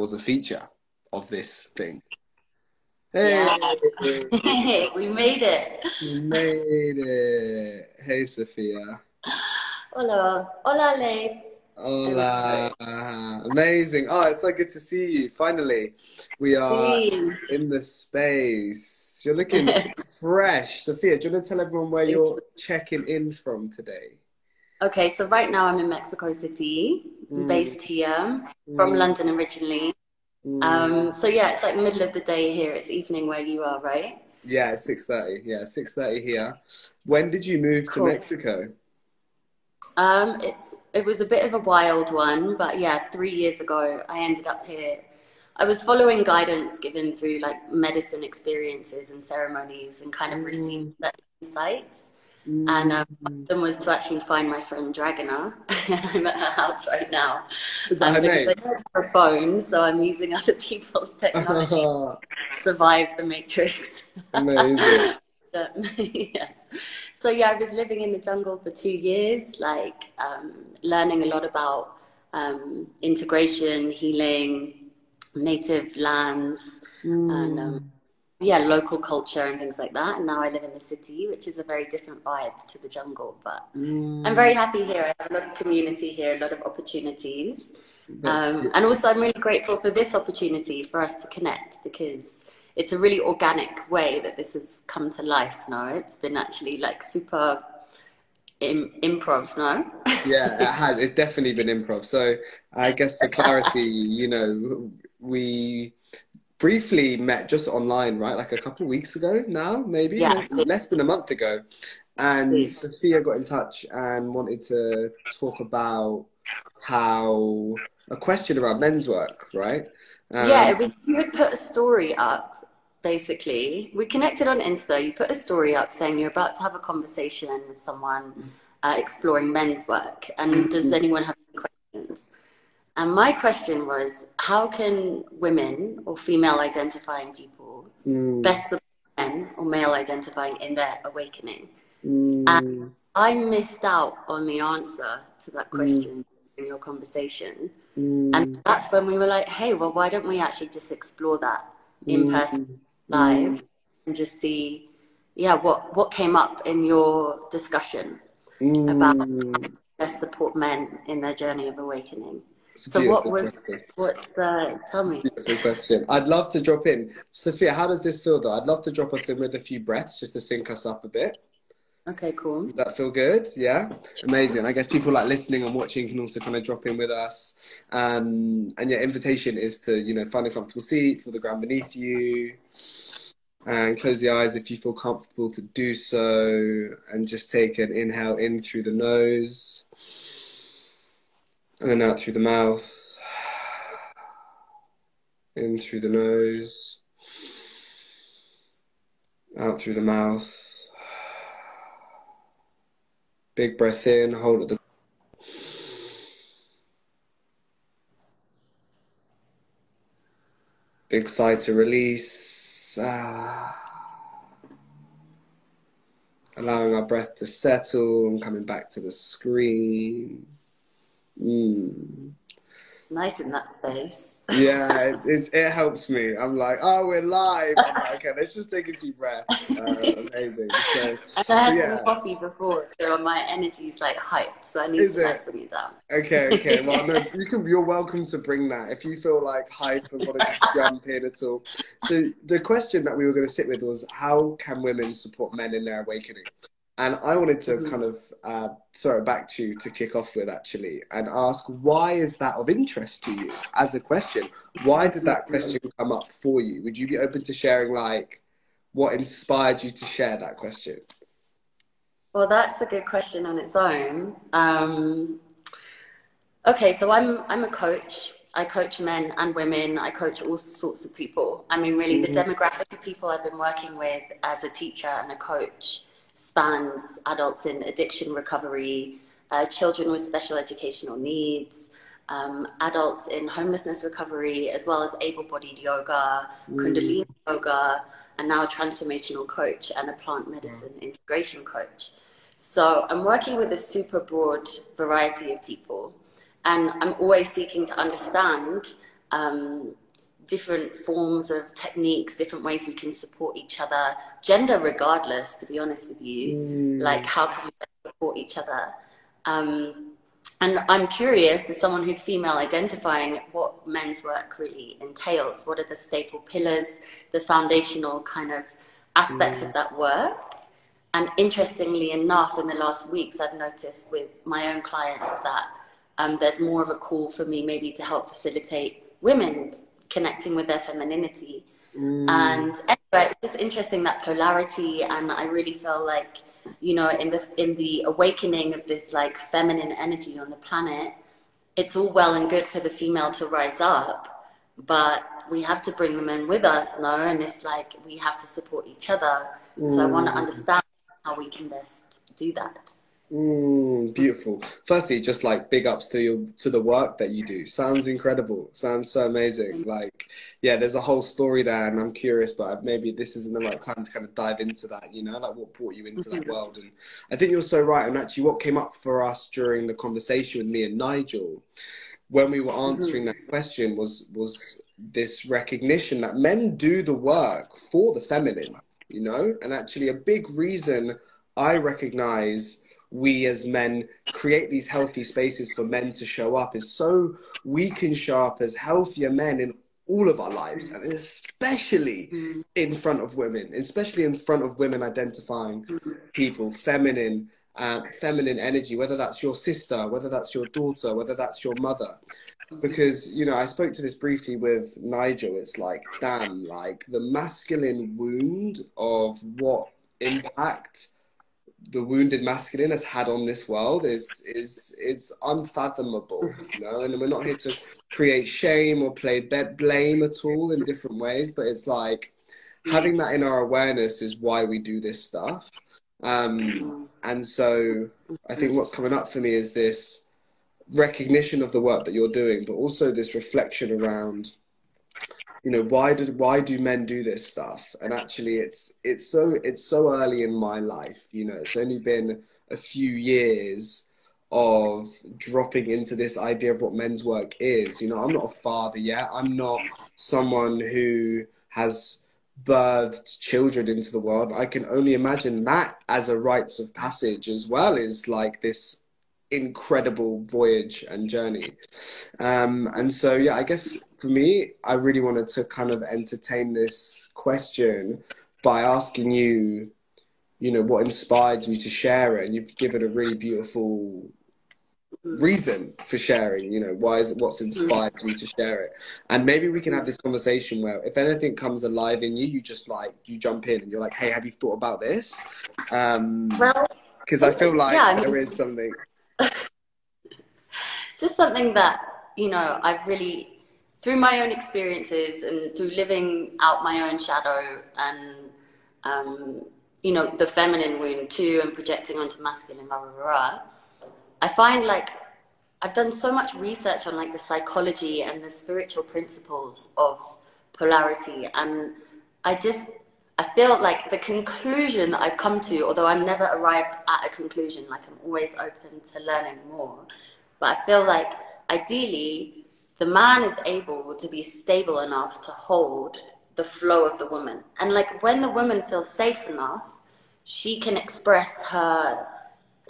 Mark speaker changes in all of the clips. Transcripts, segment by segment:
Speaker 1: was a feature of this thing.
Speaker 2: Hey, yeah. we made it.
Speaker 1: We made it. Hey, Sophia.
Speaker 2: Hola, hola, Le.
Speaker 1: Hola. Amazing. Oh, it's so good to see you. Finally, we are sí. in the space. You're looking fresh. Sophia, do you want to tell everyone where you're checking in from today?
Speaker 2: Okay, so right now I'm in Mexico City, mm. based here, from mm. London originally. Mm. Um, so yeah, it's like middle of the day here. It's evening where you are, right?
Speaker 1: Yeah, six thirty. Yeah, six thirty here. When did you move cool. to Mexico?
Speaker 2: Um, it's it was a bit of a wild one, but yeah, three years ago I ended up here. I was following guidance given through like medicine experiences and ceremonies, and kind of mm. received insights. Mm. And um, one of them was to actually find my friend Dragona. I'm at her house right now.
Speaker 1: Is that um, her name?
Speaker 2: I don't have a phone, so I'm using other people's technology to survive the matrix.
Speaker 1: Amazing.
Speaker 2: yes. So yeah, I was living in the jungle for two years, like um, learning a lot about um, integration, healing, native lands, mm. and um, yeah, local culture and things like that. And now I live in the city, which is a very different vibe to the jungle. But mm. I'm very happy here. I have a lot of community here, a lot of opportunities. Um, and also, I'm really grateful for this opportunity for us to connect because it's a really organic way that this has come to life. No, it's been actually like super Im- improv, no?
Speaker 1: yeah, it has. It's definitely been improv. So I guess for clarity, you know, we briefly met just online, right? Like a couple of weeks ago now, maybe
Speaker 2: yeah.
Speaker 1: less than a month ago. And Sophia got in touch and wanted to talk about how a question around men's work, right?
Speaker 2: Um, yeah, it was, you had put a story up, basically. We connected on Insta. You put a story up saying you're about to have a conversation with someone uh, exploring men's work. And does mm-hmm. anyone have? And my question was how can women or female identifying people mm. best support men or male identifying in their awakening? Mm. And I missed out on the answer to that question mm. in your conversation.
Speaker 1: Mm.
Speaker 2: And that's when we were like, hey, well, why don't we actually just explore that in mm. person live and just see, yeah, what, what came up in your discussion about
Speaker 1: mm.
Speaker 2: best support men in their journey of awakening? So what was what's the tell me?
Speaker 1: Beautiful question. I'd love to drop in. Sophia, how does this feel though? I'd love to drop us in with a few breaths just to sync us up a bit.
Speaker 2: Okay, cool.
Speaker 1: Does that feel good? Yeah? Amazing. I guess people like listening and watching can also kind of drop in with us. Um, and your invitation is to, you know, find a comfortable seat, feel the ground beneath you, and close the eyes if you feel comfortable to do so. And just take an inhale in through the nose and then out through the mouth, in through the nose, out through the mouth. Big breath in, hold at the Big sigh to release. Ah. Allowing our breath to settle and coming back to the screen. Mm.
Speaker 2: Nice in that space.
Speaker 1: yeah, it, it, it, helps me. I'm like, oh, we're live. Like, okay, let's just take a deep breath. Uh, amazing. So,
Speaker 2: and I had yeah. some coffee before, so my energy's like hyped. So I need Is to like, bring it down.
Speaker 1: Okay, okay. Well, no, you can. You're welcome to bring that if you feel like hype and want to just jump in at all. So the question that we were going to sit with was, how can women support men in their awakening? And I wanted to mm-hmm. kind of uh, throw it back to you to kick off with actually and ask why is that of interest to you as a question? Why did that question come up for you? Would you be open to sharing like what inspired you to share that question?
Speaker 2: Well, that's a good question on its own. Um, okay, so I'm I'm a coach. I coach men and women. I coach all sorts of people. I mean, really, mm-hmm. the demographic of people I've been working with as a teacher and a coach spans adults in addiction recovery, uh, children with special educational needs, um, adults in homelessness recovery, as well as able bodied yoga, mm. Kundalini yoga, and now a transformational coach and a plant medicine mm. integration coach. So I'm working with a super broad variety of people, and I'm always seeking to understand um, different forms of techniques, different ways we can support each other, gender regardless, to be honest with you. Mm. Like, how can we support each other? Um, and I'm curious, as someone who's female identifying, what men's work really entails. What are the staple pillars, the foundational kind of aspects mm. of that work? And interestingly enough, in the last weeks, I've noticed with my own clients that um, there's more of a call for me maybe to help facilitate women connecting with their femininity. Mm. And anyway, it's just interesting that polarity, and I really feel like you know, in the in the awakening of this like feminine energy on the planet, it's all well and good for the female to rise up, but we have to bring the men with us, no? And it's like we have to support each other. Mm. So I want to mm. understand how we can best do that.
Speaker 1: Mm, beautiful. Firstly, just like big ups to your to the work that you do. Sounds incredible. Sounds so amazing. Like, yeah, there's a whole story there, and I'm curious, but maybe this isn't the right time to kind of dive into that. You know, like what brought you into that mm-hmm. world. And I think you're so right. And actually, what came up for us during the conversation with me and Nigel, when we were mm-hmm. answering that question, was was this recognition that men do the work for the feminine. You know, and actually, a big reason I recognize we as men create these healthy spaces for men to show up is so we can show up as healthier men in all of our lives and especially mm. in front of women especially in front of women identifying people feminine uh, feminine energy whether that's your sister whether that's your daughter whether that's your mother. Because you know i spoke to this briefly with nigel. It's like damn like the masculine wound of what impact the wounded masculine has had on this world is is is unfathomable, you know. And we're not here to create shame or play blame at all in different ways, but it's like having that in our awareness is why we do this stuff. Um, and so I think what's coming up for me is this recognition of the work that you're doing, but also this reflection around you know why did why do men do this stuff? And actually it's it's so it's so early in my life you know it's only been a few years of dropping into this idea of what men's work is. You know i'm not a father yet. I'm not someone who has birthed children into the world. I can only imagine that as a rites of passage as well is like this incredible voyage and journey. Um and so yeah i guess for me, I really wanted to kind of entertain this question by asking you, you know, what inspired you to share it. And you've given a really beautiful reason for sharing you know why is it what's inspired you to share it? And maybe we can have this conversation where if anything comes alive in you you just like you jump in and you're like hey have you thought about this? Um well because i feel like yeah, I mean, there is something.
Speaker 2: Just something that you know i've really through my own experiences and through living out my own shadow and um, you know the feminine wound too and projecting onto masculine blah, blah, blah, i find like i've done so much research on like the psychology and the spiritual principles of polarity and i just i feel like the conclusion that i've come to although i'm never arrived at a conclusion like i'm always open to learning more but i feel like ideally the man is able to be stable enough to hold the flow of the woman. And like when the woman feels safe enough, she can express her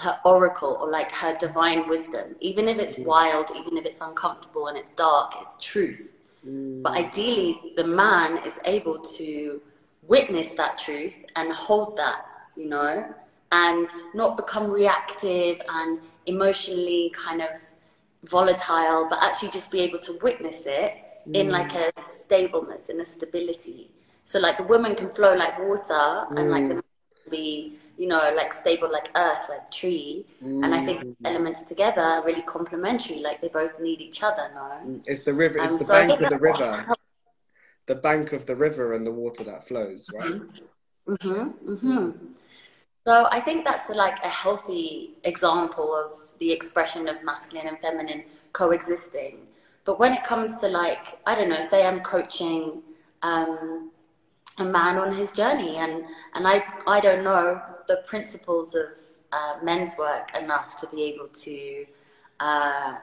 Speaker 2: her oracle or like her divine wisdom, even if it's wild, even if it's uncomfortable and it's dark, it's truth. Mm. But ideally, the man is able to witness that truth and hold that, you know, and not become reactive and emotionally kind of volatile, but actually just be able to witness it mm. in like a stableness, in a stability. So like the woman can flow like water mm. and like the mm. be, you know, like stable like earth, like tree. Mm. And I think mm. elements together are really complementary. Like they both need each other, no?
Speaker 1: Mm. It's the river, it's um, the so bank of the river. The bank of the river and the water that flows, right?
Speaker 2: Mm-hmm. Mm-hmm. So I think that's like a healthy example of the expression of masculine and feminine coexisting. But when it comes to like, I don't know, say I'm coaching um, a man on his journey and, and I, I don't know the principles of uh, men's work enough to be able to uh,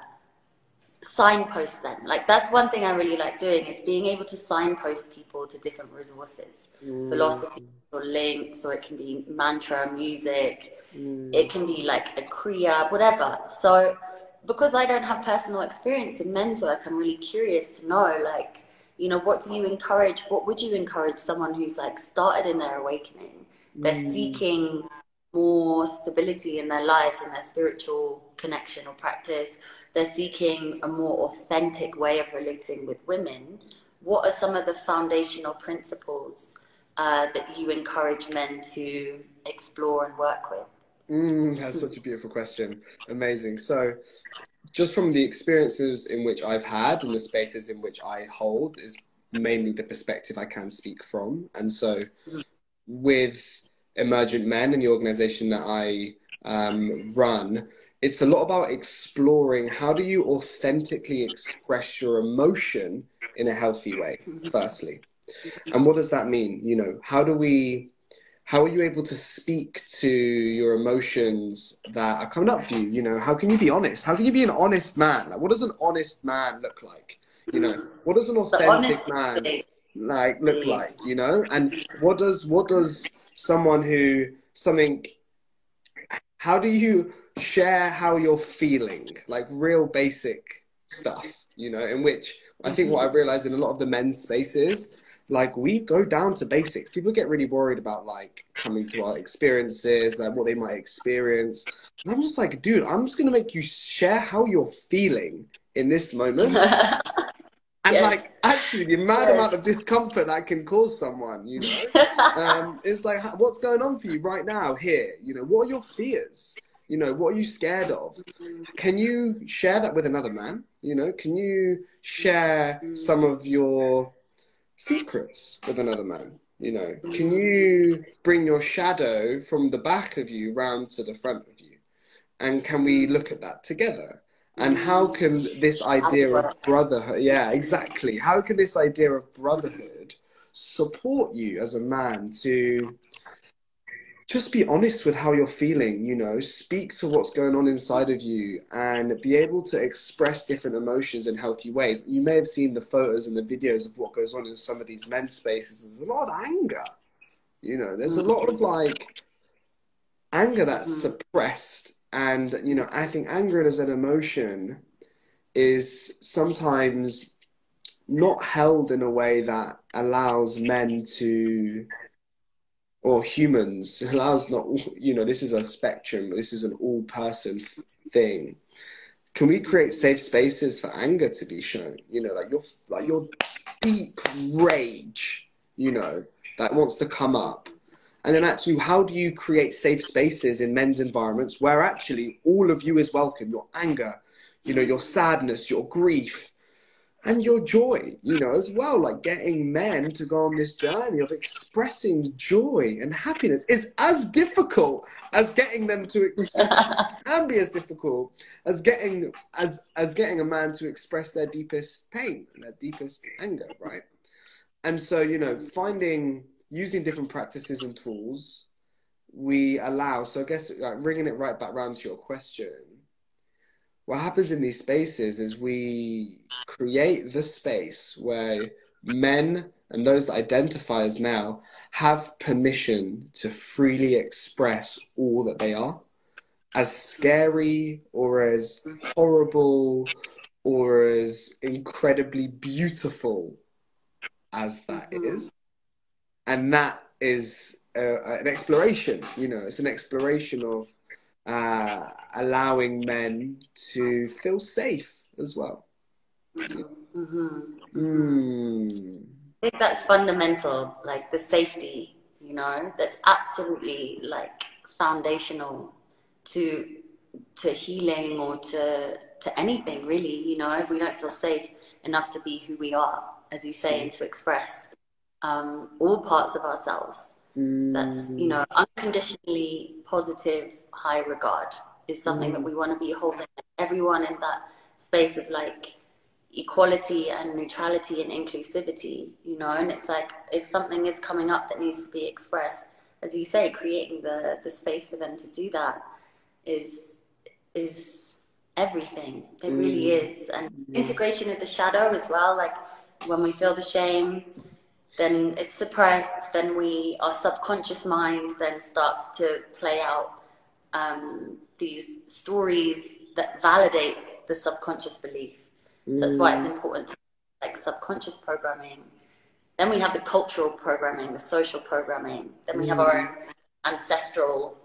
Speaker 2: signpost them. Like that's one thing I really like doing is being able to signpost people to different resources, mm. philosophy or links, or it can be mantra, music, mm. it can be like a kriya, whatever. So because I don't have personal experience in men's work, I'm really curious to know like, you know, what do you encourage? What would you encourage someone who's like started in their awakening? They're mm. seeking more stability in their lives and their spiritual connection or practice they're seeking a more authentic way of relating with women, what are some of the foundational principles uh, that you encourage men to explore and work with?
Speaker 1: Mm, that's such a beautiful question. Amazing. So, just from the experiences in which I've had and the spaces in which I hold, is mainly the perspective I can speak from. And so, with Emergent Men and the organization that I um, run, it's a lot about exploring how do you authentically express your emotion in a healthy way firstly and what does that mean? You know how do we how are you able to speak to your emotions that are coming up for you? You know how can you be honest? How can you be an honest man? Like what does an honest man look like? You know what does an authentic man like look like you know? And what does what does someone who something how do you share how you're feeling, like real basic stuff, you know, in which I think what I realized in a lot of the men's spaces, like we go down to basics. People get really worried about like coming to our experiences, like what they might experience. And I'm just like, dude, I'm just gonna make you share how you're feeling in this moment. and yes. like actually the mad yes. amount of discomfort that can cause someone you know um, it's like what's going on for you right now here you know what are your fears you know, what are you scared of? Can you share that with another man? You know, can you share some of your secrets with another man? You know, can you bring your shadow from the back of you round to the front of you? And can we look at that together? And how can this idea of brotherhood, yeah, exactly. How can this idea of brotherhood support you as a man to just be honest with how you're feeling, you know, speak to what's going on inside of you and be able to express different emotions in healthy ways. You may have seen the photos and the videos of what goes on in some of these men's spaces. There's a lot of anger, you know, there's a lot of like anger that's mm. suppressed. And, you know, I think anger as an emotion is sometimes not held in a way that allows men to or humans. Allows not you know this is a spectrum. This is an all person thing. Can we create safe spaces for anger to be shown? You know like your like your deep rage you know that wants to come up. And then actually how do you create safe spaces in men's environments where actually all of you is welcome? Your anger you know your sadness your grief and your joy, you know, as well. Like getting men to go on this journey of expressing joy and happiness is as difficult as getting them to can be as difficult as getting as as getting a man to express their deepest pain and their deepest anger, right? And so, you know, finding using different practices and tools, we allow. So I guess like, bringing it right back around to your question what happens in these spaces is we create the space where men and those that identify as male have permission to freely express all that they are, as scary or as horrible or as incredibly beautiful as that mm-hmm. And that is uh, an exploration, you know, it's an exploration of uh, allowing men to feel safe as well. Mm-hmm.
Speaker 2: Mm. I think that's fundamental, like the safety, you know, that's absolutely like foundational to to healing or to to anything really, you know, if we don't feel safe enough to be who we are, as you say, and to express um, all parts of ourselves. Mm. That's, you know, unconditionally positive high regard is something mm. that we want to be holding everyone in that space of like equality and neutrality and inclusivity, you know, and it's like if something is coming up that needs to be expressed, as you say, creating the, the space for them to do that is is everything. It really mm. is. And integration of the shadow as well. Like when we feel the shame, then it's suppressed. Then we, our subconscious mind then starts to play out um, these stories that validate the subconscious belief. So that's why it's mm. important to like subconscious programming. Then we have the cultural programming, the social programming. Then we have our own ancestral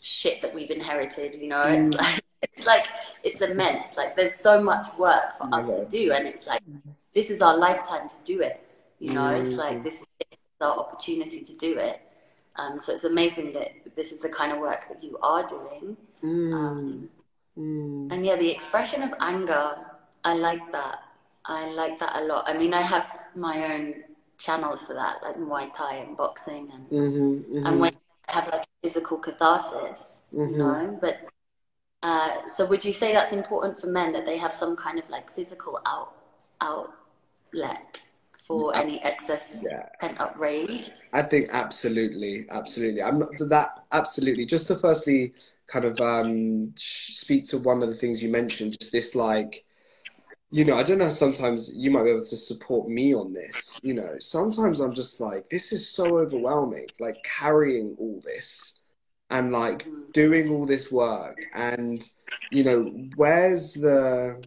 Speaker 2: shit that we've inherited. You know, it's like it's like it's immense. Like there's so much work for us to do, and it's like this is our lifetime to do it. You know, it's mm. like this is our opportunity to do it. Um, so it's amazing that this is the kind of work that you are doing. Mm. Um, mm. And yeah, the expression of anger, I like that. I like that a lot. I mean, I have my own channels for that, like Muay Thai and boxing, and mm-hmm, mm-hmm. and when I have like physical catharsis, mm-hmm. you know. But uh, so, would you say that's important for men that they have some kind of like physical out outlet for any excess yeah. pent up rage?
Speaker 1: I think absolutely, absolutely. I'm not that absolutely. Just to firstly kind of um, speak to one of the things you mentioned, just this like you know, I don't know, sometimes you might be able to support me on this. You know, sometimes I'm just like, this is so overwhelming, like carrying all this and like mm. doing all this work. And, you know, where's the,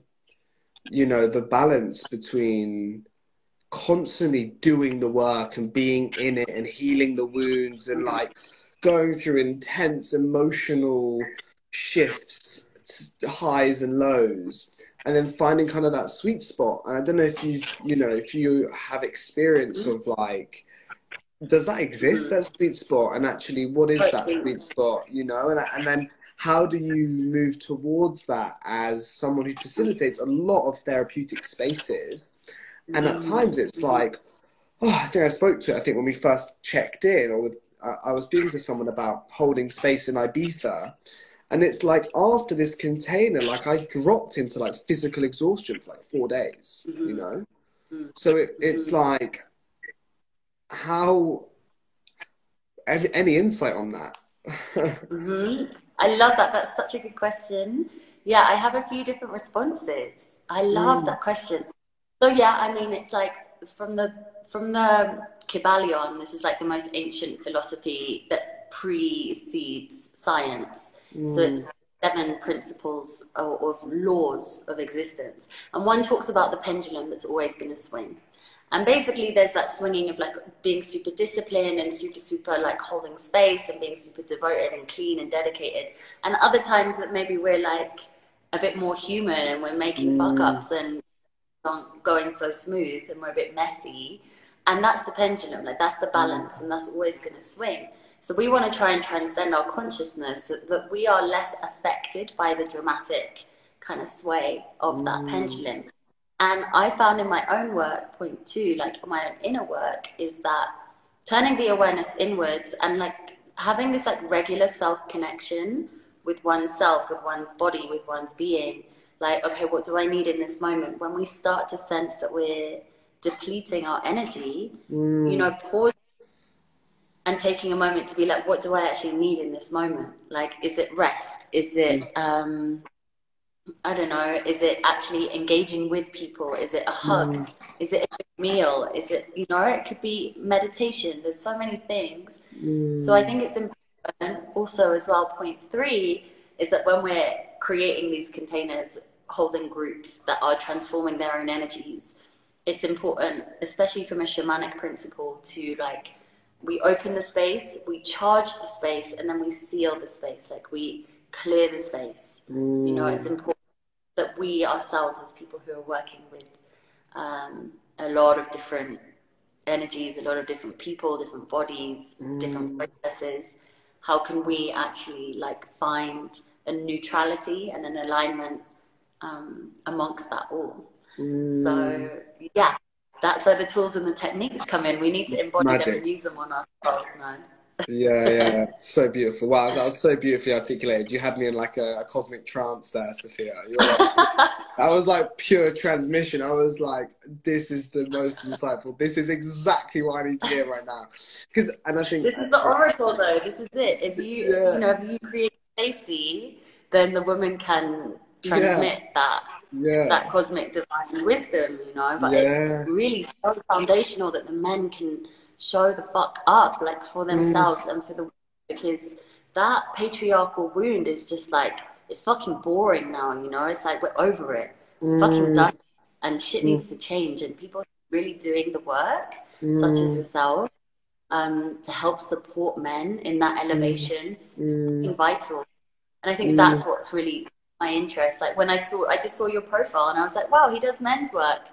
Speaker 1: you know, the balance between constantly doing the work and being in it and healing the wounds and like going through intense emotional shifts, highs and lows and then finding kind of that sweet spot. And I don't know if you you know if you have experience of like does that exist that sweet spot? And actually what is that sweet spot you know? And, and then how do you move towards that as someone who facilitates a lot of therapeutic spaces and at mm. times it's like oh i think i spoke to it i think when we first checked in or with, I was speaking to someone about holding space in ibiza and it's like after this container, like I dropped into like physical exhaustion for like four days, mm-hmm. you know? Mm-hmm. So it, it's mm-hmm. like, how, any insight on that?
Speaker 2: mm-hmm. I love that. That's such a good question. Yeah, I have a few different responses. I love mm. that question. So yeah, I mean, it's like from the from the Kybalion. This is like the most ancient philosophy that precedes science. Mm. So it's seven principles of, of, laws of existence. And one talks about the pendulum that's always going to swing. And basically, there's that swinging of like being super disciplined and super, super like holding space and being super devoted and clean and dedicated. And other times that maybe we're like a bit more human and we're making mm. fuck ups and not going so smooth and we're a bit messy. And that's the pendulum, like that's the balance, mm. and that's always going to swing. So we want to try and transcend our consciousness so that we are less affected by the dramatic kind of sway of that mm. pendulum. And I found in my own work, point two, like my own inner work, is that turning the awareness inwards and like having this like regular self connection with oneself, with one's body, with one's being. Like, okay, what do I need in this moment? When we start to sense that we're depleting our energy, mm. you know, pause and taking a moment to be like, what do I actually need in this moment? Like, is it rest? Is it, mm. um, I don't know, is it actually engaging with people? Is it a hug? Mm. Is it a meal? Is it, you know, it could be meditation. There's so many things. Mm. So I think it's important also as well. Point three is that when we're creating these containers, holding groups that are transforming their own energies, it's important, especially from a shamanic principle, to like we open the space, we charge the space, and then we seal the space. Like we clear the space. Mm. You know, it's mm. important that we ourselves, as people who are working with um, a lot of different energies, a lot of different people, different bodies, mm. different processes, how can we actually like find a neutrality and an alignment um, amongst that all? Mm. So yeah, that's where the tools and the techniques come in. We need to embody Magic. them and use them on ourselves now.
Speaker 1: yeah, yeah, so beautiful. Wow, that was so beautifully articulated. You had me in like a, a cosmic trance there, Sophia. Like, that was like pure transmission. I was like, this is the most insightful. This is exactly what I need to hear right now. Because, and I think
Speaker 2: this is the oracle, though. This is it. If you, yeah. you know, if you create safety, then the woman can transmit
Speaker 1: Yeah.
Speaker 2: that
Speaker 1: Yeah.
Speaker 2: that cosmic divine wisdom, you know. But
Speaker 1: Yeah.
Speaker 2: it's really so foundational that the men can show the fuck up, like for
Speaker 1: Mm.
Speaker 2: themselves and for the because that patriarchal wound is just like it's fucking boring now, you know. It's like we're over it,
Speaker 1: Mm.
Speaker 2: fucking done, and shit needs to change, and people really doing the work, such
Speaker 1: Mm.
Speaker 2: as yourself, um, to help support men in that elevation
Speaker 1: Mm.
Speaker 2: vital. And I think that's what's really my interest. Like when I saw, I just saw your profile and I was like, wow, he does men's work.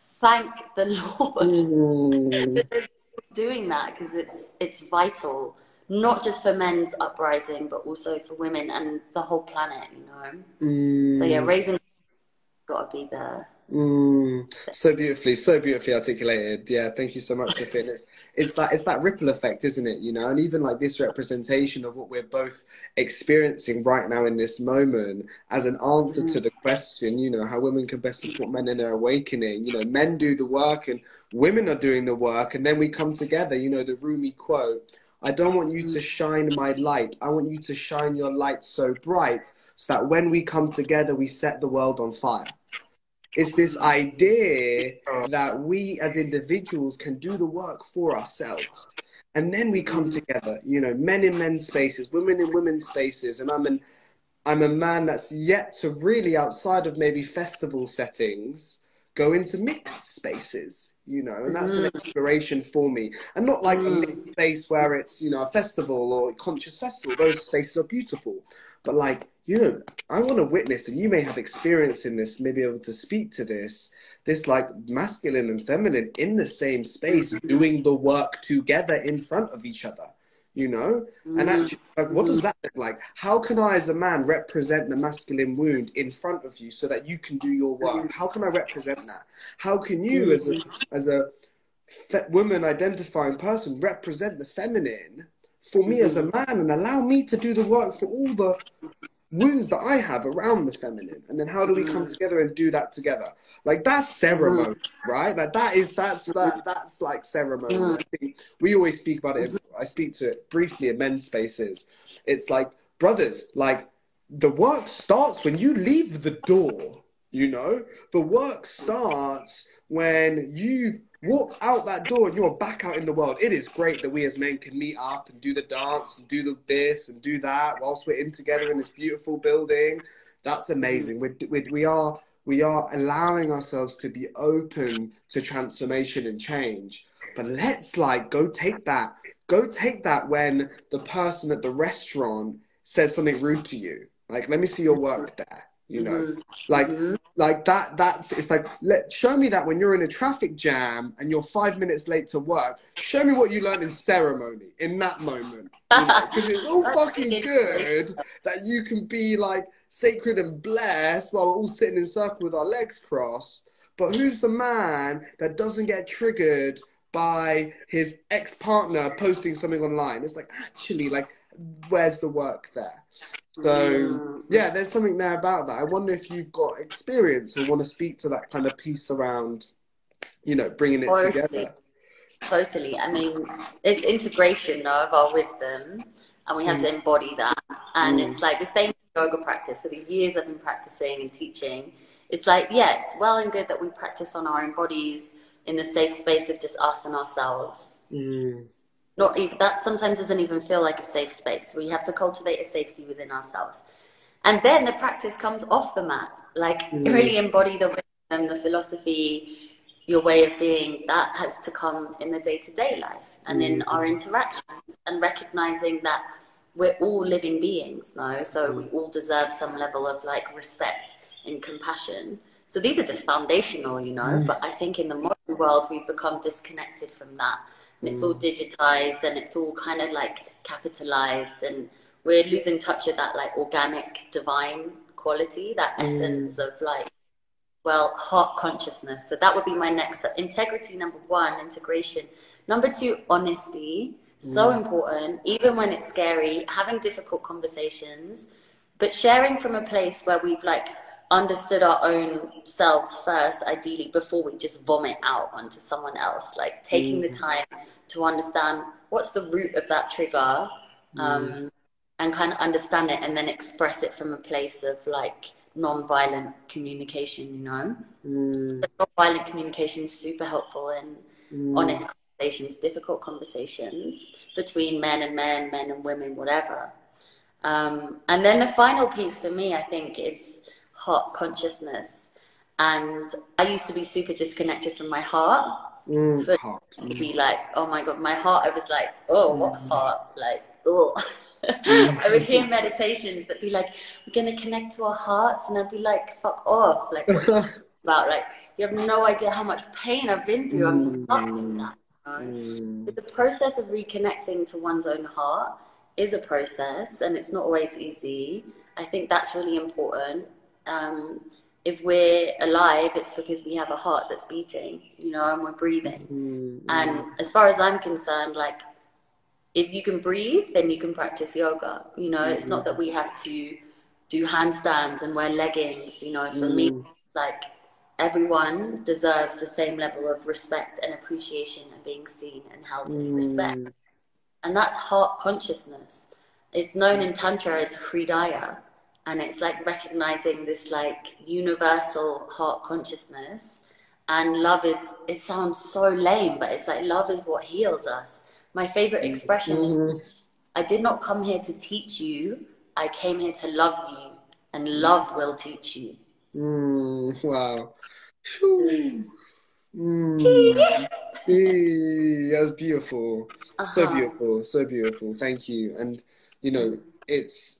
Speaker 2: Thank the Lord
Speaker 1: Mm.
Speaker 2: doing that because it's it's vital, not just for men's uprising, but also for women and the whole planet. You know.
Speaker 1: Mm.
Speaker 2: So yeah, raising got to be there.
Speaker 1: Mm, so beautifully, so beautifully articulated. Yeah, thank you so much, Sophie. And it's it's that it's that ripple effect, isn't it? You know, and even like this representation of what we're both experiencing right now in this moment as an answer to the question, you know, how women can best support men in their awakening. You know, men do the work and women are doing the work, and then we come together. You know, the Rumi quote: "I don't want you to shine my light. I want you to shine your light so bright, so that when we come together, we set the world on fire." It's this idea oh. that we as individuals can do the work for ourselves. And then we come mm-hmm. together, you know, men in men's spaces, women in women's spaces. And I'm an I'm a man that's yet to really outside of maybe festival settings go into mixed spaces, you know, and that's an mm-hmm. exploration for me. And not like a mm. mixed space where it's, you know, a festival or a conscious festival. Those spaces are beautiful. But like, you know, I want to witness, and you may have experience in this, maybe able to speak to this, this like masculine and feminine in the same space, mm-hmm. doing the work together in front of each other, you know? And mm. actually, like, what does that look like? How can I, as a man, represent the masculine wound in front of you so that you can do your work? How can I represent that? How can you, as a, as a fe- woman identifying person, represent the feminine for me as a mm-hmm. man and allow me to do the work for all the wounds that I have around the feminine, and then how do we come mm. together and do that together? Like that's ceremony, mm. right? Like that is that's that mm. that's like ceremony. We always speak about it. Mm-hmm. I speak to it briefly in men's spaces. It's like brothers, like the work starts when you leave the door. You know, the work starts when you walk out that door and you're back out in the world. It is great that we as men can meet up and do the dance and do the this and do that whilst we're in together in this beautiful building. That's mm. amazing. We're, we we are we are allowing ourselves to be open to transformation and change. But let's like go take that. Go take that when the person at the restaurant says something rude to you. Like, let me see your work there. You know, mm-hmm. like mm-hmm. like that that's it's like let show me that when you're in a traffic jam and you're five minutes late to work show me what you learned in ceremony in that moment because it's all fucking good that you can be like sacred and blessed while we're all sitting in circle with our legs crossed but who's the man that doesn't get triggered by his ex-partner posting something online? It's like actually like where's the work there so mm. yeah, there's something there about that. I wonder if you've got experience or want to speak to that kind of piece around, you know, bringing it together.
Speaker 2: Totally. I mean, it's integration of our wisdom, and we have to mm. embody that. And mm. it's like the same yoga practice. For the years I've been practicing and teaching, it's like, yeah, it's well and good that we practice on our own bodies in the safe space of just us and ourselves.
Speaker 1: Mm,
Speaker 2: Not even that sometimes doesn't even feel like a safe space. We have to cultivate a safety within ourselves. And then the practice comes off the mat. Like mm. really embody the wisdom, the philosophy, your way of being. That has to come in the day to day life and in our mm-hmm. interactions and recognizing that we're all living beings, no? So we all deserve some level of like respect and compassion. So these are just foundational, you know. But I think in the modern world we've become disconnected from that. And it's all mm. digitized and it's all kind of like capitalized and we're losing touch of that like organic divine quality, that mm. essence of like well, heart consciousness. So that would be my next step. Integrity, number one, integration. Number two, honesty. So mm. important, even when it's scary, having difficult conversations, but sharing from a place where we've like understood our own selves first, ideally, before we just vomit out onto someone else. Like taking the time to understand what's the root of that trigger. Um, and kind of understand it and then express it from a place of like non-violent communication you know
Speaker 1: Mm.
Speaker 2: non-violent communication is super helpful in
Speaker 1: Mm.
Speaker 2: honest conversations difficult conversations between men and men men and women whatever um, and then the final piece for me i think is heart consciousness and i used to be super disconnected from my heart
Speaker 1: Mm.
Speaker 2: But-
Speaker 1: Heart.
Speaker 2: to be like, oh my god, my heart. I was like, oh, what heart? Like, oh. I would hear meditations that be like, we're gonna connect to our hearts, and I'd be like, fuck off. Like, what are you talking about? Like, you have no idea how much pain I've been through. I'm not in that.
Speaker 1: Mm.
Speaker 2: But the process of reconnecting to one's own heart is a process, and it's not always easy. I think that's really important. Um, if we're alive, it's because we have a heart that's beating, you know, and we're breathing.
Speaker 1: Mm.
Speaker 2: And as far as I'm concerned, like if you can breathe, then you can practice yoga. You know, it's not that we have to do handstands and wear leggings. You know, for me, like everyone deserves the same level of respect and appreciation and being seen and held in respect. And that's heart consciousness. It's known in Tantra as Hridaya. And it's like recognizing this like universal heart consciousness. And love is, it sounds so lame, but it's like love is what heals us. My favorite expression is I did not come here to teach you, I came here to love you, and love will teach you.
Speaker 1: Mm. Wow. Mm. Eh, That's beautiful. So
Speaker 2: Uh-huh.
Speaker 1: beautiful. So beautiful. Thank you. And you know, it's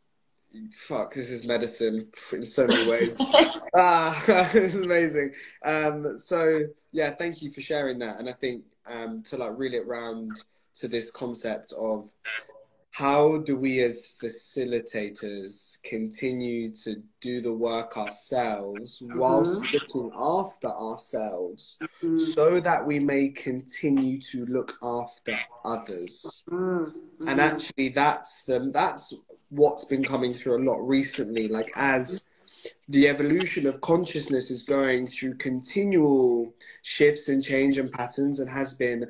Speaker 1: fuck. This is medicine in so many ways. ah, it's amazing. Um, so yeah, thank you for sharing that. And I think um, to like reel it round to this concept of how do we as facilitators continue to do the work ourselves whilst looking after ourselves
Speaker 2: Mm,
Speaker 1: so that we may continue to look after others
Speaker 2: mm,
Speaker 1: and
Speaker 2: mhm.
Speaker 1: actually that's the that's what's been coming through a lot recently like as the evolution of consciousness is going through continual shifts and change and patterns and has been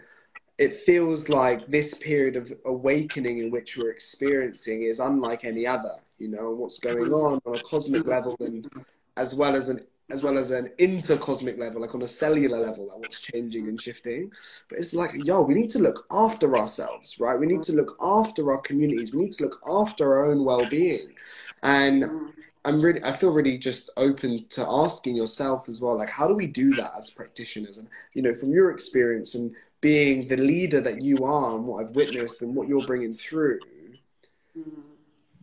Speaker 1: it feels like this period of awakening in which we're experiencing is unlike any other you know what's going mm-hmm. on on a cosmic level and as well as an as well as an intercosmic level like on a cellular level like what's changing and shifting. But it's like yo we need to look after ourselves right? We need to look after our communities. We need to look after our own well-being. And
Speaker 2: Mm.
Speaker 1: i'm really i feel really just open to asking yourself as well like how do we do that as practitioners? And you know from your experience and being the leader that you are and what i've witnessed and what you're bringing through
Speaker 2: Mm.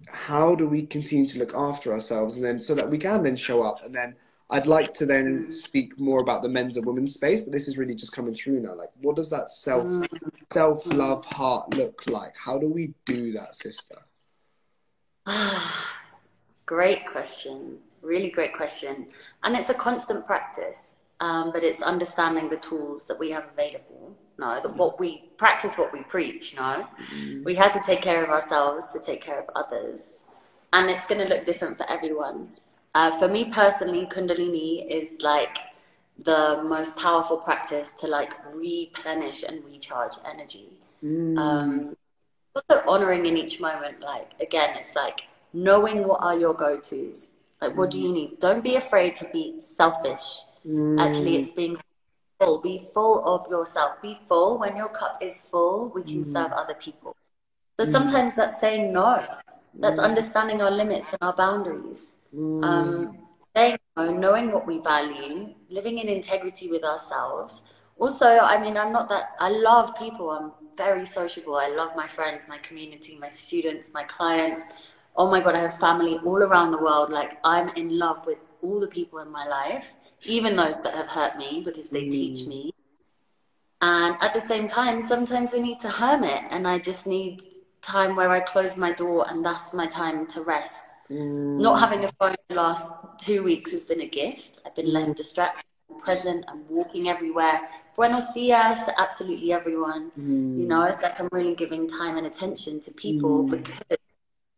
Speaker 1: how do we continue to look after ourselves? And then so that we can then show up and then I'd like to then mm. speak more about the men's and women's space, but this is really just coming through now. Like, what does that self mm. self love heart look like? How do we do that, sister?
Speaker 2: great question. Really great question. And it's a constant practice, um, but it's understanding the tools that we have available. No, that what we practice, what we preach. You know, mm-hmm. we had to take care of ourselves to take care of others, and it's going to look different for everyone. Uh, for me personally, Kundalini is like the most powerful practice to like replenish and recharge energy. Mm. Um, also honoring in each moment. Like again, it's like knowing what are your go tos. Like what do you mm. need? Don't be afraid to be selfish. Actually, mm. it's being full. Be full of yourself. Be full. When your cup is full, we can serve other people. So sometimes that's saying no. That's understanding our limits and our boundaries. Um, saying no, knowing what we value, living in integrity with ourselves. Also, I mean, I'm not that, I love people. I'm very sociable. I love my friends, my community, my students, my clients. Oh my God, I have family all around the world. Like, I'm in love with all the people in my life, even those that have hurt me because they teach me. And at the same time, sometimes I need to hermit and I just need time where I close my door and that's my time to rest. Not mm. having a phone the last two weeks has been a gift. I've been less mm. distracted, present, I'm walking everywhere. Buenos dias to absolutely everyone. You know, mm. it's like I'm really giving time and attention to people because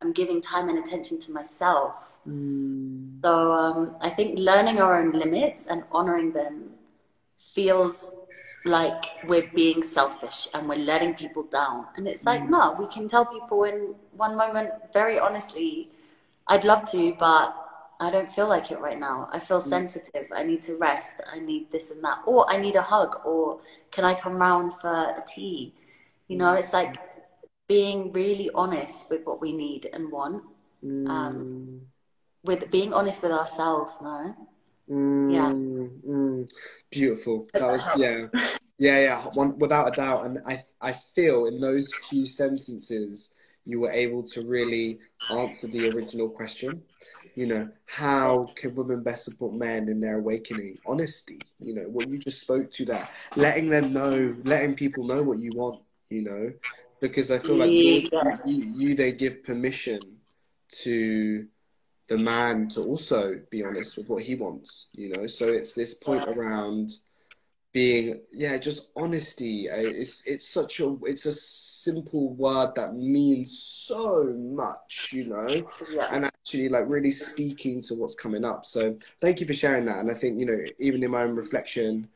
Speaker 2: I'm giving time and attention to myself. So um, I think learning our own limits and honoring them feels like we're being selfish and we're letting people down. And it's like, mm. no, we can tell people in one moment, very honestly, I'd love to, but I don't feel like it right now. I feel mm. sensitive. I need to rest. I need this and that. Or I need a hug. Or can I come round for a tea? You know, it's like being really honest with what we need and want. Um, mm. Um, with being honest with ourselves, no?
Speaker 1: Mm, yeah. Mm, beautiful. That was yeah. Yeah, yeah, one, without a doubt. And I, I feel in those few sentences, you were able to really answer the original question. You know, how can women best support men in their awakening? Honesty, you know, what you just spoke to that, letting them know, letting people know what you want, you know, because I feel like yeah. you, you, you, they give permission to the man to also be honest with what he wants, you know. So it's this point around being, yeah, just honesty. It's it's such a it's a simple word that means so much, you know, yeah. and actually like really speaking to what's coming up. So thank you for sharing that. And I think you know, even in my own reflection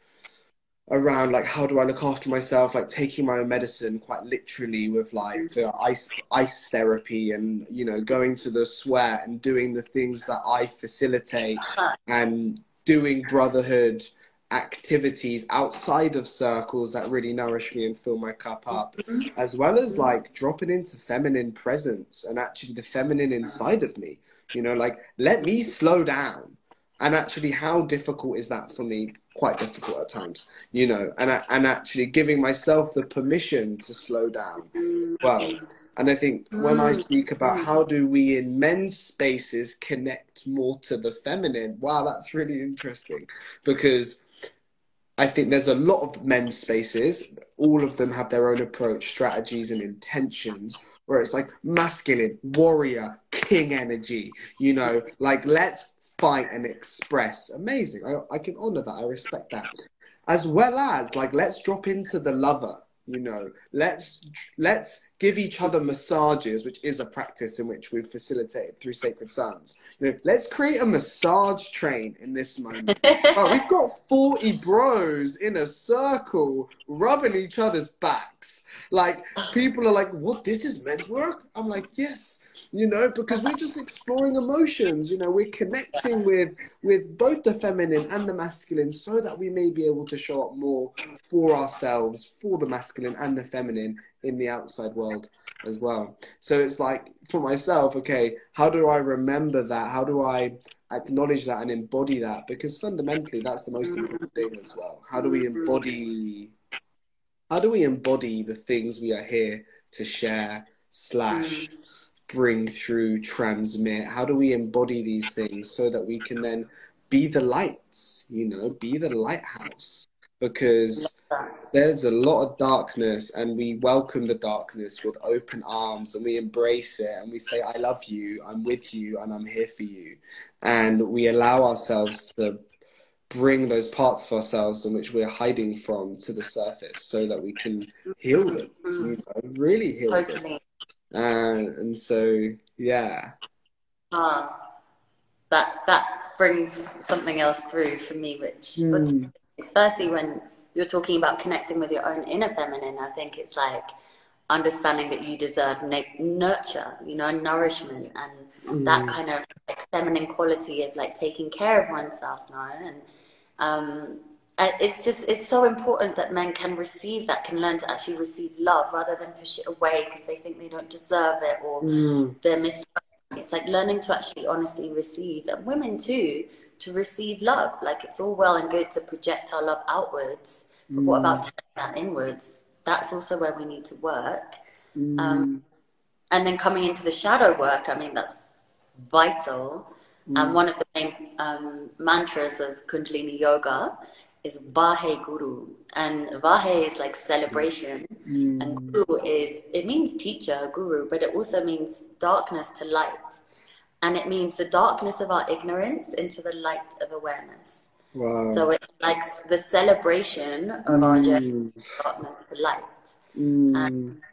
Speaker 1: around like how do I look after myself, like taking my own medicine quite literally with like the ice ice therapy and you know going to the sweat and doing the things that I facilitate uh-huh. and doing brotherhood activities outside of circles that really nourish me and fill my cup up, mm-hmm. as well as like dropping into feminine presence and actually the feminine inside of me. You know, like let me slow down. And actually, how difficult is that for me? Quite difficult at times, you know, and I, and actually giving myself the permission to slow down. Well, and I think when I mm. speak about how do we in men's spaces connect more to the feminine, wow, that's really interesting because I think there's a lot of men's spaces. All of them have their own approach, strategies, and intentions. Where it's like masculine, warrior, king energy. You know, like let's fight and express. Amazing. I, I can honor that. I respect that. As well as like let's drop into the lover you know let's let's give each other massages which is a practice in which we've facilitated through sacred sons you know let's create a massage train in this moment. Right, we've got 40 bros in a circle rubbing each other's backs. Like people are like what this is men's work? I'm like yes you know because we're just exploring emotions you know we're connecting with with both the feminine and the masculine so that we may be able to show up more for ourselves for the masculine and the feminine in the outside world as well. So it's like for myself okay how do i remember that? How do i acknowledge that and embody that? Because fundamentally that's the most important thing as well. How do we embody how do we embody the things we are here to share slash mm. Bring through, transmit? How do we embody these things so that we can then be the lights, you know, be the lighthouse? Because there's a lot of darkness, and we welcome the darkness with open arms and we embrace it and we say, I love you, I'm with you, and I'm here for you. And we allow ourselves to bring those parts of ourselves in which we're hiding from to the surface so that we can heal them, you know, really heal totally. them. Uh, and so, yeah.
Speaker 2: Uh, that that brings something else through for me, which mm. firstly when you're talking about connecting with your own inner feminine, I think it's like understanding that you deserve na- nurture, you know, nourishment, and mm. that kind of like feminine quality of like taking care of oneself, no, and um, it's just it's so important that men can receive that can learn to actually receive love rather than push it away because they think they don't deserve it or mm. they're mistrusting it's like learning to actually honestly receive and women too to receive love like it's all well and good to project our love outwards but mm. what about turning that inwards that's also where we need to work mm. um, and then coming into the shadow work i mean that's vital and mm. one of the main um, mantras of kundalini yoga is Vahe Guru. And Vahe is like celebration. Mm. And Guru is, it means teacher, guru, but it also means darkness to light. And it means the darkness of our ignorance into the light of awareness. Wow. So it's like the celebration of mm. our journey from darkness to light. Mm.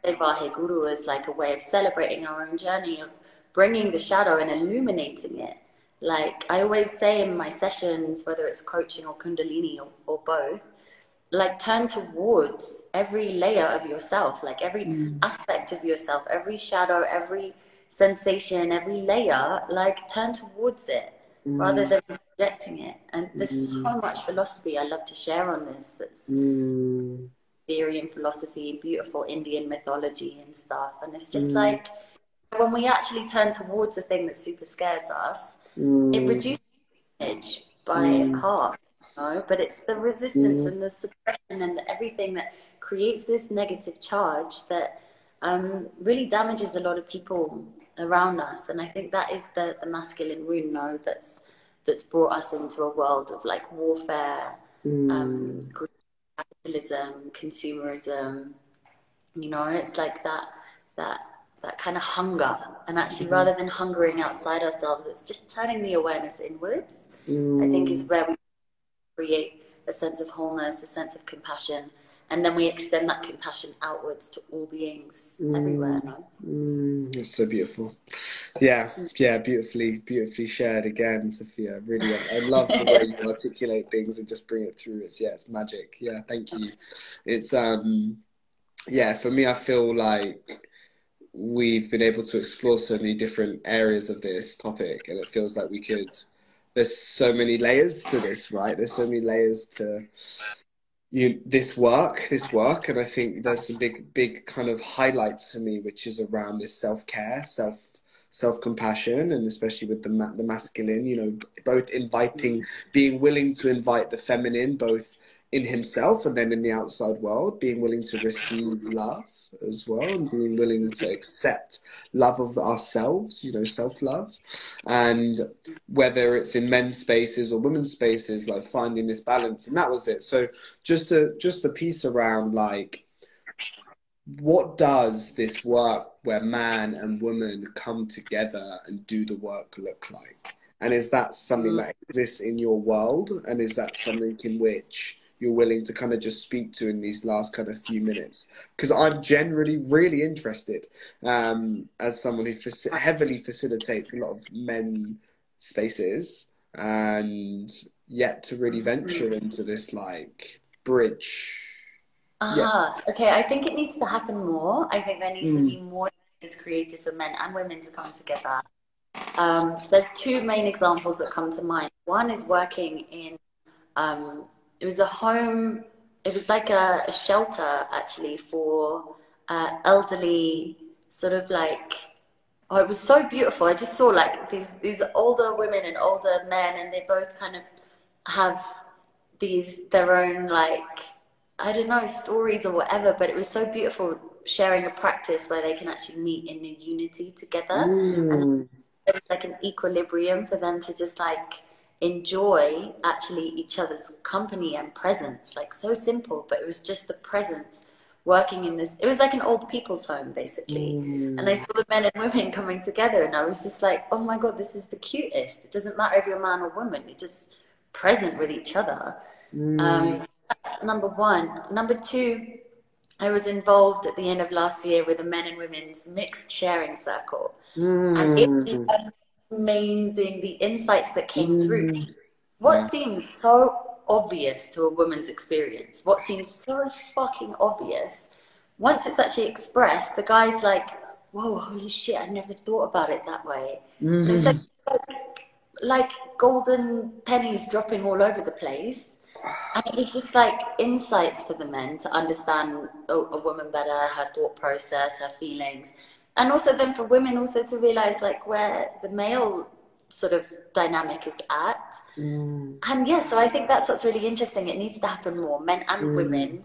Speaker 2: And Vahe Guru is like a way of celebrating our own journey of bringing the shadow and illuminating it like I always say in my sessions, whether it's coaching or Kundalini or, or both, like turn towards every layer of yourself, like every mm. aspect of yourself, every shadow, every sensation, every layer, like turn towards it mm. rather than rejecting it. And there's mm. so much philosophy I love to share on this. That's mm. theory and philosophy, beautiful Indian mythology and stuff. And it's just mm. like when we actually turn towards the thing that super scares us, it mm. reduces image by half. Know? But it's the resistance and the suppression and the, everything that creates this negative charge that um, really damages a lot of people around us. And I think that is the, the masculine rune, no, that's that's brought us into a world of like warfare, mm. um, capitalism, consumerism. You know, it's like that that that kind of hunger. And actually, mm-hmm. rather than hungering outside ourselves, it's just turning the awareness inwards. Mm. I think is where we create a sense of wholeness, a sense of compassion, and then we extend that compassion outwards to all beings mm. everywhere. No?
Speaker 1: Mm, it's so beautiful. Yeah, yeah, beautifully, beautifully shared again, Sophia. Really, I love the way you articulate things and just bring it through. It's yeah, it's magic. Yeah, thank you. It's um, yeah, for me, I feel like we've been able to explore so many different areas of this topic, and it feels like we could. There's so many layers to this, right? There's so many layers to you this work this work and i think there's some big big kind of highlights for me which is around this self-care self self-compassion and especially with the the masculine you know both inviting being willing to invite the feminine both in himself and then in the outside world, being willing to receive love as well and being willing to accept love of ourselves, you know, self love. And whether it's in men's spaces or women's spaces, like finding this balance. And that was it. So just a just a piece around like what does this work where man and woman come together and do the work look like? And is that something mm. that exists in your world? And is that something in which you're willing to kind of just speak to in these last kind of few minutes because I'm generally really interested um, as someone who faci- heavily facilitates a lot of men spaces and yet to really venture into this like bridge.
Speaker 2: Ah, uh-huh. okay. I think it needs to happen more. I think there needs mm. to be mm. more that's created for men and women to come together. Um, there's two main examples that come to mind. One is working in um, it was a home it was like a, a shelter actually for uh, elderly sort of like oh it was so beautiful i just saw like these these older women and older men and they both kind of have these their own like i don't know stories or whatever but it was so beautiful sharing a practice where they can actually meet in a unity together mm. and like an equilibrium for them to just like enjoy actually each other's company and presence. Like so simple, but it was just the presence working in this. It was like an old people's home basically. Mm. And I saw the men and women coming together, and I was just like, oh my god, this is the cutest. It doesn't matter if you're a man or woman. You're just present with each other. Mm. Um, that's number one. Number two. I was involved at the end of last year with a men and women's mixed sharing circle. Mm. And it was mm amazing the insights that came mm. through. What yeah. seems so obvious to a woman's experience, what seems so fucking obvious, once it's actually expressed, the guy's like, whoa, holy shit, I never thought about it that way. Mm-hmm. It's like, like golden pennies dropping all over the place. And it was just like insights for the men to understand a, a woman better, her thought process, her feelings and also then for women also to realize like where the male sort of dynamic is at. Mm. and yeah so i think that's what's really interesting. It needs to happen more. Men and mm. women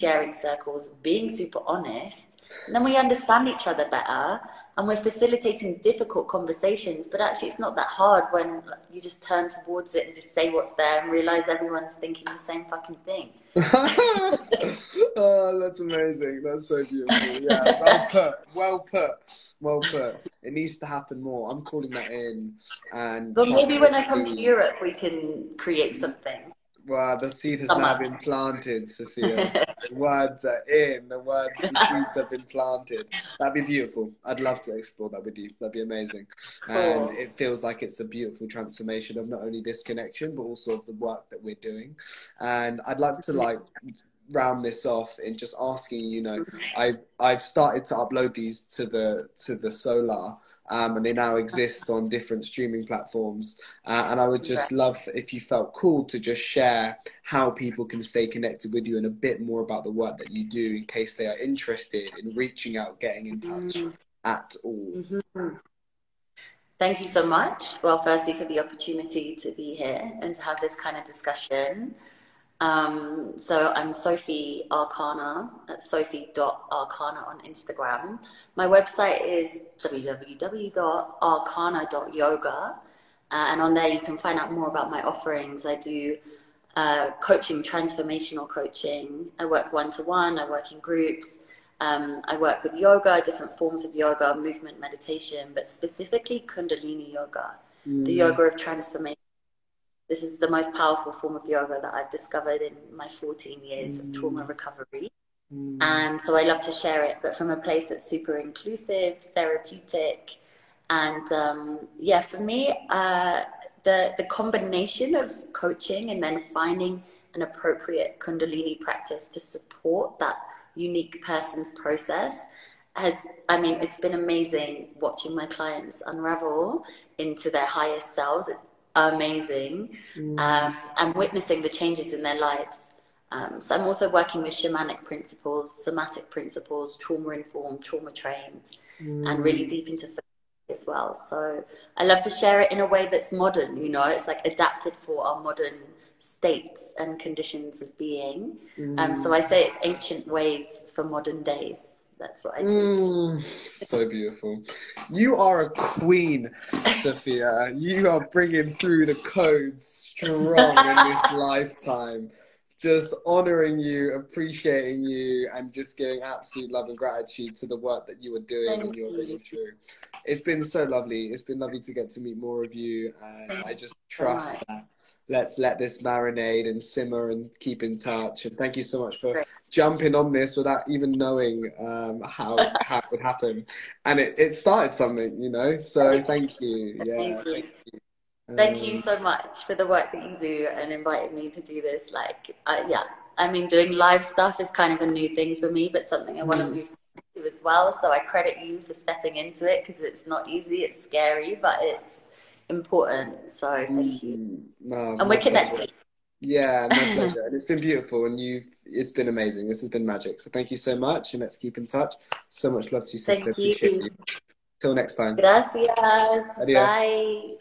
Speaker 2: sharing circles being super honest. And then we understand each other better and we're facilitating difficult conversations but actually it's not that hard when you just turn towards it and just say what's there and realize everyone's thinking the same fucking thing
Speaker 1: oh that's amazing. That's so beautiful. Yeah well put. Well put. Well put. It needs to happen more. I'm calling that in. And
Speaker 2: but maybe when i come to europe we can create something
Speaker 1: Wow, the seed has now been planted, Sophia. the words are in. The words, the seeds have been planted. That'd be beautiful. I'd love to explore that with you. That'd be amazing. Cool. And it feels like it's a beautiful transformation of not only this connection, but also of the work that we're doing. And I'd like to like round this off in just asking you know i've i've started to upload these to the to the solar um, and they now exist on different streaming platforms uh, and i would just love if you felt cool to just share how people can stay connected with you and a bit more about the work that you do in case they are interested in reaching out getting in touch mm-hmm. at all mm-hmm.
Speaker 2: Thank you so much. Well, firstly, for the opportunity to be here and to have this kind of discussion. Um, so I'm Sophie Arcana at sophie.arcana on Instagram. My website is www.arcana.yoga. Uh, and on there you can find out more about my offerings. I do uh, coaching, transformational coaching. I work one to one, I work in groups. Um, I work with yoga, different forms of yoga, movement, meditation, but specifically Kundalini yoga, mm. the yoga of transformation this is the most powerful form of yoga that I've discovered in my 14 years mm. of trauma recovery. Mm. And so I love to share it, but from a place that's super inclusive, therapeutic. And um, yeah, for me, uh, the, the combination of coaching and then finding an appropriate Kundalini practice to support that unique person's process has i mean it's been amazing watching my clients unravel into their highest selves amazing mm. um, and witnessing the changes in their lives. Um, so I'm also working with shamanic principles, somatic principles, trauma informed, trauma trained, mm. and really deep into as well. So I love to share it in a way that's modern. You know, it's like adapted for our modern states and conditions of being. Mm. Um, so I say it's ancient ways for modern days that's what I do. Mm,
Speaker 1: so beautiful. You are a queen, Sophia. You are bringing through the codes strong in this lifetime. Just honoring you, appreciating you, and just giving absolute love and gratitude to the work that you are doing Thank and you're bringing through. It's been so lovely. It's been lovely to get to meet more of you, and Thank I just trust that let's let this marinade and simmer and keep in touch. And thank you so much for Great. jumping on this without even knowing um, how, how it would happen. And it, it started something, you know. So thank you. Yeah. Thank
Speaker 2: you. Thank you um, so much for the work that you do and inviting me to do this. Like, uh, yeah, I mean, doing live stuff is kind of a new thing for me, but something I want to mm. move into as well. So I credit you for stepping into it because it's not easy, it's scary, but it's important. So thank you. Mm, no, and we're connected.
Speaker 1: Yeah, my pleasure. and it's been beautiful and you've it's been amazing. This has been magic. So thank you so much and let's keep in touch. So much love to you, sister.
Speaker 2: Thank you.
Speaker 1: you. Till next time.
Speaker 2: Gracias. Adios. Bye.